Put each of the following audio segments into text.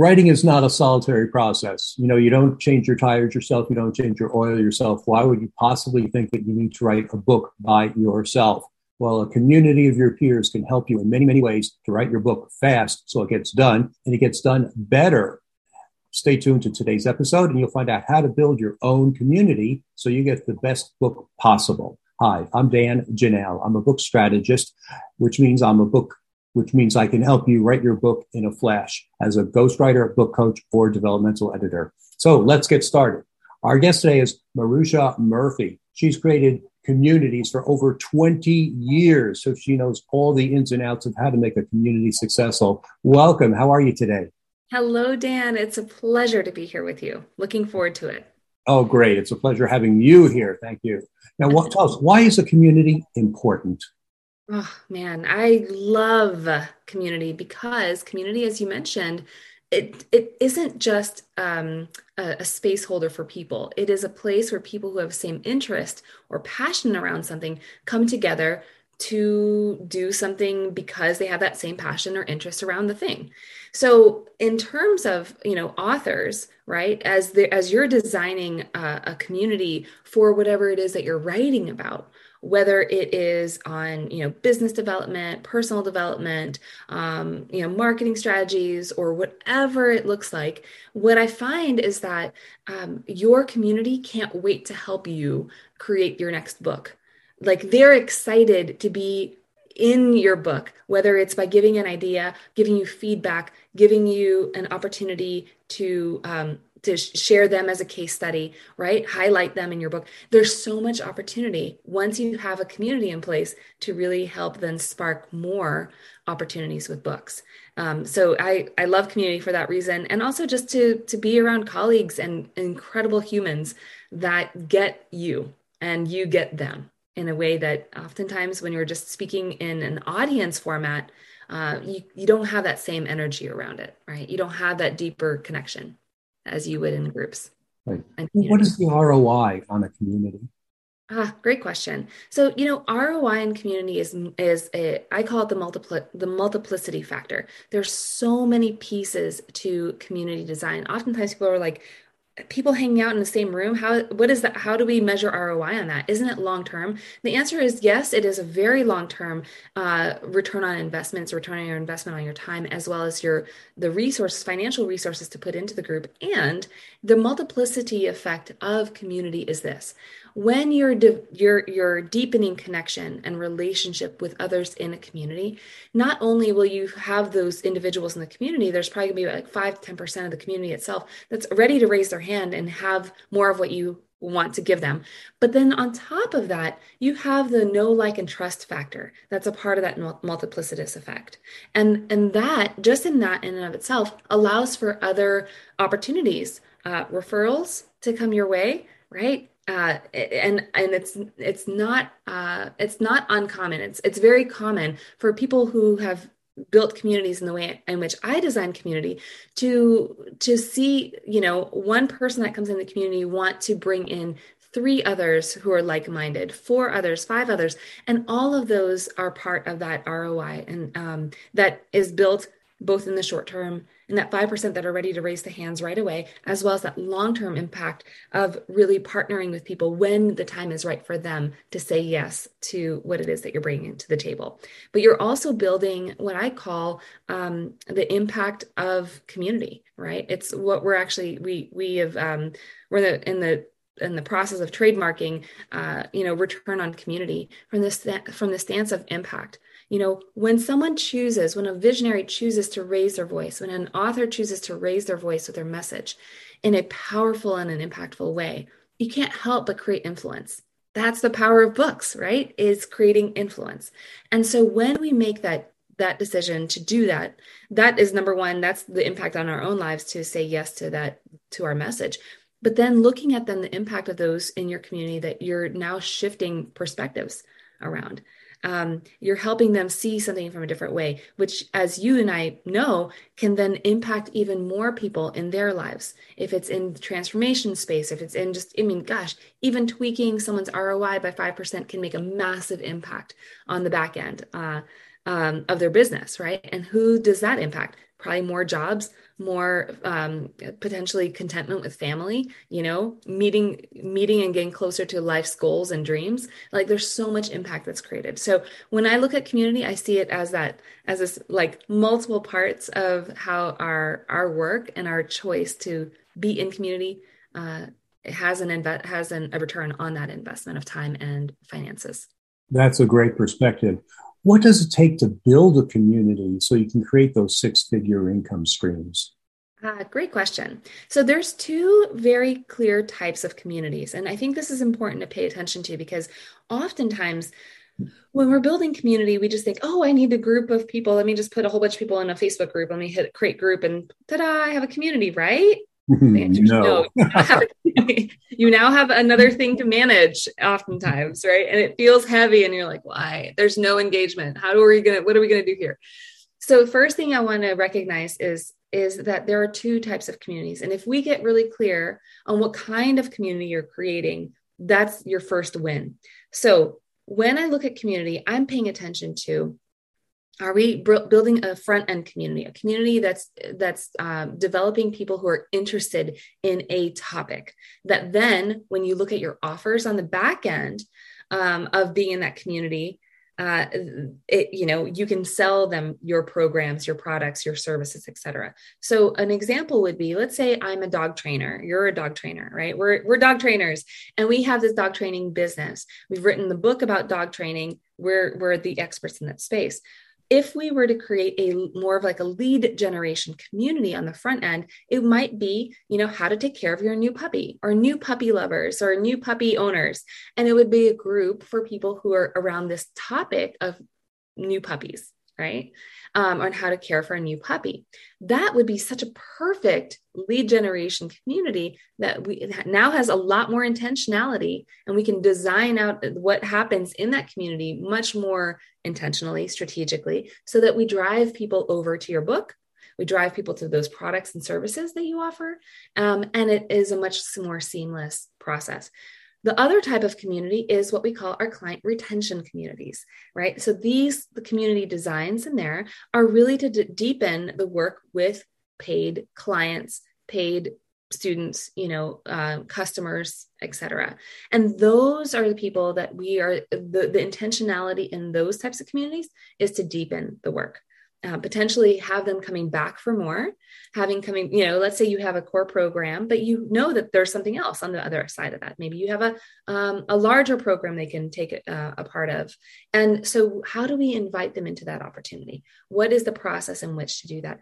writing is not a solitary process. You know, you don't change your tires yourself, you don't change your oil yourself. Why would you possibly think that you need to write a book by yourself? Well, a community of your peers can help you in many, many ways to write your book fast so it gets done and it gets done better. Stay tuned to today's episode and you'll find out how to build your own community so you get the best book possible. Hi, I'm Dan Janal. I'm a book strategist, which means I'm a book which means I can help you write your book in a flash as a ghostwriter, book coach, or developmental editor. So let's get started. Our guest today is Marusha Murphy. She's created communities for over 20 years, so she knows all the ins and outs of how to make a community successful. Welcome. How are you today? Hello, Dan. It's a pleasure to be here with you. Looking forward to it. Oh, great. It's a pleasure having you here. Thank you. Now, what, tell us, why is a community important? Oh man, I love community because community, as you mentioned, it it isn't just um, a, a, space holder for people. It is a place where people who have the same interest or passion around something come together to do something because they have that same passion or interest around the thing. So, in terms of you know authors, right? As the as you're designing a, a community for whatever it is that you're writing about whether it is on you know business development personal development um, you know marketing strategies or whatever it looks like what i find is that um, your community can't wait to help you create your next book. Like they're excited to be in your book, whether it's by giving an idea, giving you feedback, giving you an opportunity to um, to share them as a case study, right? Highlight them in your book. There's so much opportunity once you have a community in place to really help then spark more opportunities with books. Um, so I, I love community for that reason. And also just to, to be around colleagues and incredible humans that get you and you get them in a way that oftentimes when you're just speaking in an audience format, uh, you, you don't have that same energy around it, right? You don't have that deeper connection as you would in groups. Right. What is the ROI on a community? Ah, great question. So, you know, ROI in community is is a I call it the multipli- the multiplicity factor. There's so many pieces to community design. Oftentimes people are like, people hanging out in the same room how what is that how do we measure roi on that? Isn't it long term the answer is yes it is a very long term uh, return on investments return on your investment on your time as well as your the resources financial resources to put into the group. And the multiplicity effect of community is this when you're de- you're you're deepening connection and relationship with others in a community not only will you have those individuals in the community there's probably going to be like 5 to 10% of the community itself that's ready to raise their hand and have more of what you want to give them. But then on top of that you have the know like and trust factor that's a part of that multiplicitous effect. And and that just in that in and of itself allows for other opportunities uh, referrals to come your way right uh, and and it's it's not uh, it's not uncommon. It's it's very common for people who have built communities in the way in which I design community to to see you know one person that comes in the community want to bring in three others who are like-minded four others five others and all of those are part of that roi and um, that is built both in the short term and that 5% that are ready to raise the hands right away, as well as that long term impact of really partnering with people when the time is right for them to say yes to what it is that you're bringing to the table. But you're also building what I call um, the impact of community, right? It's what we're actually, we, we have, um, we're in the, in the in the process of trademarking, uh, you know, return on community from this from the stance of impact. You know, when someone chooses, when a visionary chooses to raise their voice, when an author chooses to raise their voice with their message in a powerful and an impactful way, you can't help but create influence. That's the power of books, right? Is creating influence. And so when we make that that decision to do that that is number one that's the impact on our own lives to say yes to that to our message but then looking at then the impact of those in your community that you're now shifting perspectives around um, you're helping them see something from a different way which as you and i know can then impact even more people in their lives if it's in the transformation space if it's in just i mean gosh even tweaking someone's roi by 5% can make a massive impact on the back end uh, um, of their business, right? And who does that impact? Probably more jobs, more um, potentially contentment with family. You know, meeting, meeting, and getting closer to life's goals and dreams. Like there's so much impact that's created. So when I look at community, I see it as that, as this like multiple parts of how our our work and our choice to be in community uh, has an inve- has an, a return on that investment of time and finances. That's a great perspective. What does it take to build a community so you can create those six figure income streams? Uh, great question. So there's two very clear types of communities, and I think this is important to pay attention to because oftentimes when we're building community, we just think, oh, I need a group of people. Let me just put a whole bunch of people in a Facebook group. Let me hit create group, and ta-da! I have a community, right? Hmm, no. no. You, now have another thing to manage oftentimes, right? And it feels heavy and you're like, why? There's no engagement. How are we gonna, what are we gonna do here? So first thing I want to recognize is is that there are two types of communities. And if we get really clear on what kind of community you're creating, that's your first win. So when I look at community, I'm paying attention to are we building a front end community a community that's that's um, developing people who are interested in a topic that then when you look at your offers on the back end um, of being in that community uh, it, you know you can sell them your programs your products your services etc so an example would be let's say i'm a dog trainer you're a dog trainer right? We're, we're dog trainers and we have this dog training business. We've written the book about dog training. We're we're the experts in that space if we were to create a more of like a lead generation community on the front end it might be you know how to take care of your new puppy or new puppy lovers or new puppy owners. And it would be a group for people who are around this topic of new puppies right um, on how to care for a new puppy. That would be such a perfect lead generation community that we now has a lot more intentionality and we can design out what happens in that community much more intentionally, strategically, so that we drive people over to your book. We drive people to those products and services that you offer. Um, and it is a much more seamless process. The other type of community is what we call our client retention communities, right? So these the community designs in there are really to d- deepen the work with paid clients, paid students, you know, uh, customers, etc. And those are the people that we are the, the intentionality in those types of communities is to deepen the work uh, potentially have them coming back for more having coming you know let's say you have a core program but you know that there's something else on the other side of that. Maybe you have a um, a larger program they can take uh, a part of. And so how do we invite them into that opportunity? What is the process in which to do that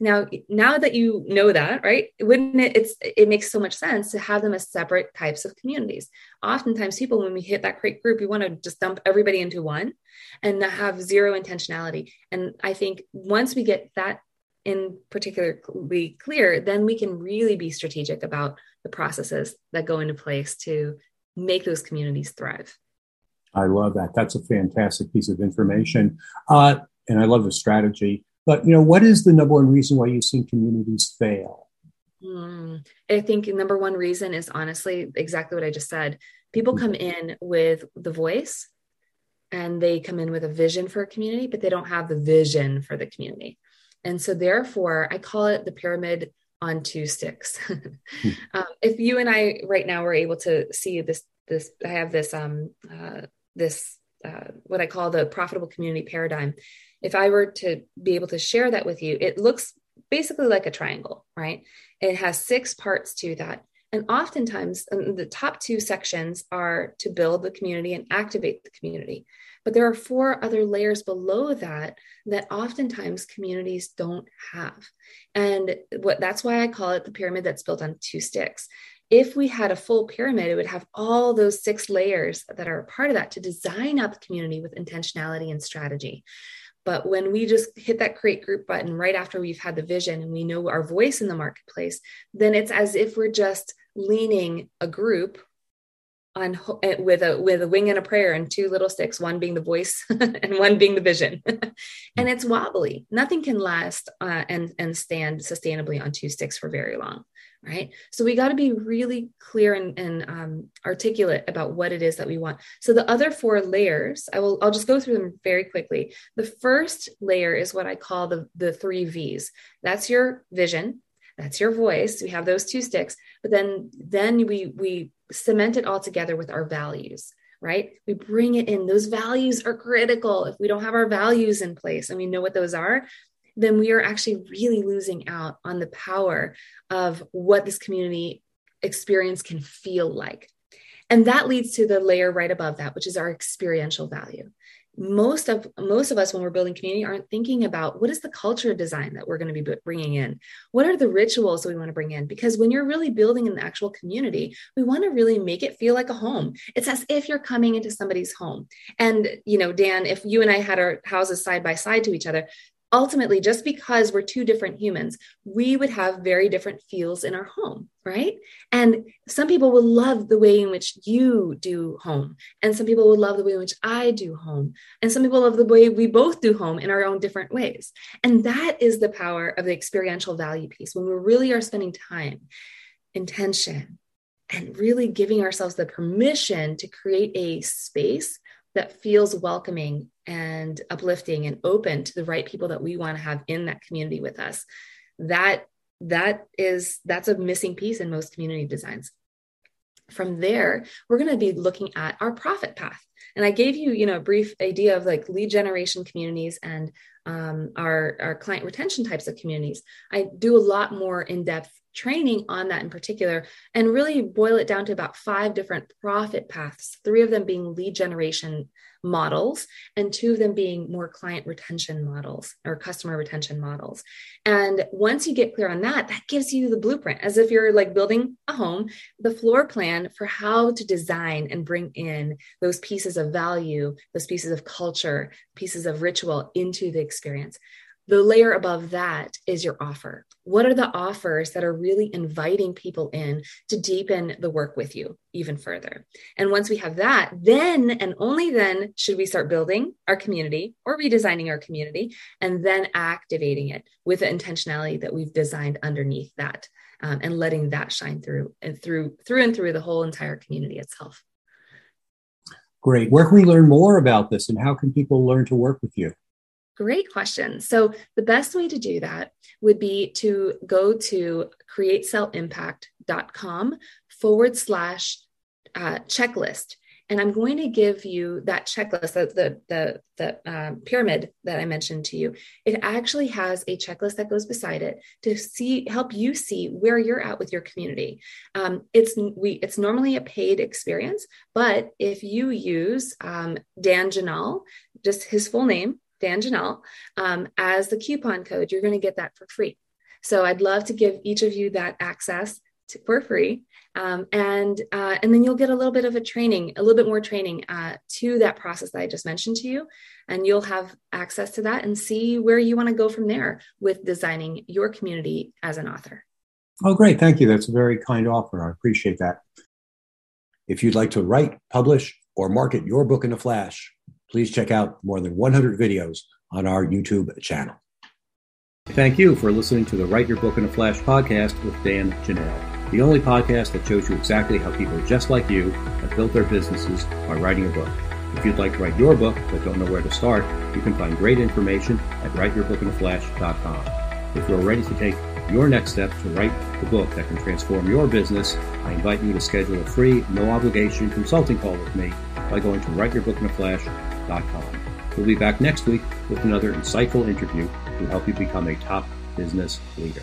now now that you know that right wouldn't it it's it makes so much sense to have them as separate types of communities. Oftentimes people when we hit that great group we want to just dump everybody into one and have zero intentionality. And i think once we get that in particularly clear then we can really be strategic about the processes that go into place to make those communities thrive. I love that. That's a fantastic piece of information. Uh, and i love the strategy but you know, what is the number one reason why you've seen communities fail? Mm, I think number one reason is honestly exactly what I just said. People come in with the voice and they come in with a vision for a community, but they don't have the vision for the community. And so, therefore, I call it the pyramid on two sticks. Hmm. um, if you and I right now were able to see this, this I have this um uh, this uh, what I call the profitable community paradigm if I were to be able to share that with you, it looks basically like a triangle, right? It has six parts to that. And oftentimes, um, the top two sections are to build the community and activate the community. But there are four other layers below that that oftentimes communities don't have. And what that's why I call it the pyramid that's built on two sticks. If we had a full pyramid, it would have all those six layers that are a part of that to design out the community with intentionality and strategy. But when we just hit that create group button right after we've had the vision and we know our voice in the marketplace, then it's as if we're just leaning a group on eh, with a with a wing and a prayer and two little sticks one being the voice and one being the vision. And it's wobbly. Nothing can last uh, and and stand sustainably on two sticks for very long right? So we got to be really clear and, and um, articulate about what it is that we want. So the other four layers i will i'll just go through them very quickly. The first layer is what i call the the three v's. That's your vision that's your voice we have those two sticks but then then we we cement it all together with our values right? We bring it in. Those values are critical. If we don't have our values in place and we know what those are then we are actually really losing out on the power of what this community experience can feel like. And that leads to the layer right above that which is our experiential value. Most of most of us when we're building community aren't thinking about what is the culture design that we're going to be bringing in? What are the rituals that we want to bring in? Because when you're really building an actual community we want to really make it feel like a home. It's as if you're coming into somebody's home. And you know dan if you and i had our houses side by side to each other ultimately, just because we're two different humans, we would have very different feels in our home, right? And some people will love the way in which you do home, and some people will love the way in which I do home, and some people love the way we both do home in our own different ways. And that is the power of the experiential value piece when we really are spending time, intention, and really giving ourselves the permission to create a space that feels welcoming and uplifting and open to the right people that we want to have in that community with us. That that is that's a missing piece in most community designs. From there we're going to be looking at our profit path and i gave you you know a brief idea of like lead generation communities and um, our our client retention types of communities. I do a lot more in-depth training on that in particular and really boil it down to about five different profit paths three of them being lead generation models and two of them being more client retention models or customer retention models. And once you get clear on that that gives you the blueprint as if you're like building a home the floor plan for how to design and bring in those pieces of value those pieces of culture pieces of ritual into the experience the layer above that is your offer. What are the offers that are really inviting people in to deepen the work with you even further? And once we have that, then and only then should we start building our community or redesigning our community and then activating it with the intentionality that we've designed underneath that um, and letting that shine through and through through and through the whole entire community itself. Great. Where can we learn more about this and how can people learn to work with you? Great question. So, the best way to do that would be to go to createsellimpact.com forward slash uh, checklist. And I'm going to give you that checklist, the, the, the, the uh, pyramid that I mentioned to you. It actually has a checklist that goes beside it to see, help you see where you're at with your community. Um, it's we, it's normally a paid experience, but if you use um, Dan Janal, just his full name, Dan Janal, um, as the coupon code, you're going to get that for free. So I'd love to give each of you that access to, for free. Um, and uh, and then you'll get a little bit of a training, a little bit more training uh, to that process that I just mentioned to you, and you'll have access to that and see where you want to go from there with designing your community as an author. Oh, great! Thank you. That's a very kind offer. I appreciate that. If you'd like to write, publish, or market your book in a flash, please check out more than 100 videos on our YouTube channel. Thank you for listening to the Write Your Book in a Flash podcast with Dan Janal, the only podcast that shows you exactly how people just like you have built their businesses by writing a book. If you'd like to write your book but don't know where to start, you can find great information at writeyourbookinaflash.com. If you're ready to take your next step to write the book that can transform your business, I invite you to schedule a free, no obligation consulting call with me by going to writeyourbookinaflash.com We'll be back next week with another insightful interview to help you become a top business leader.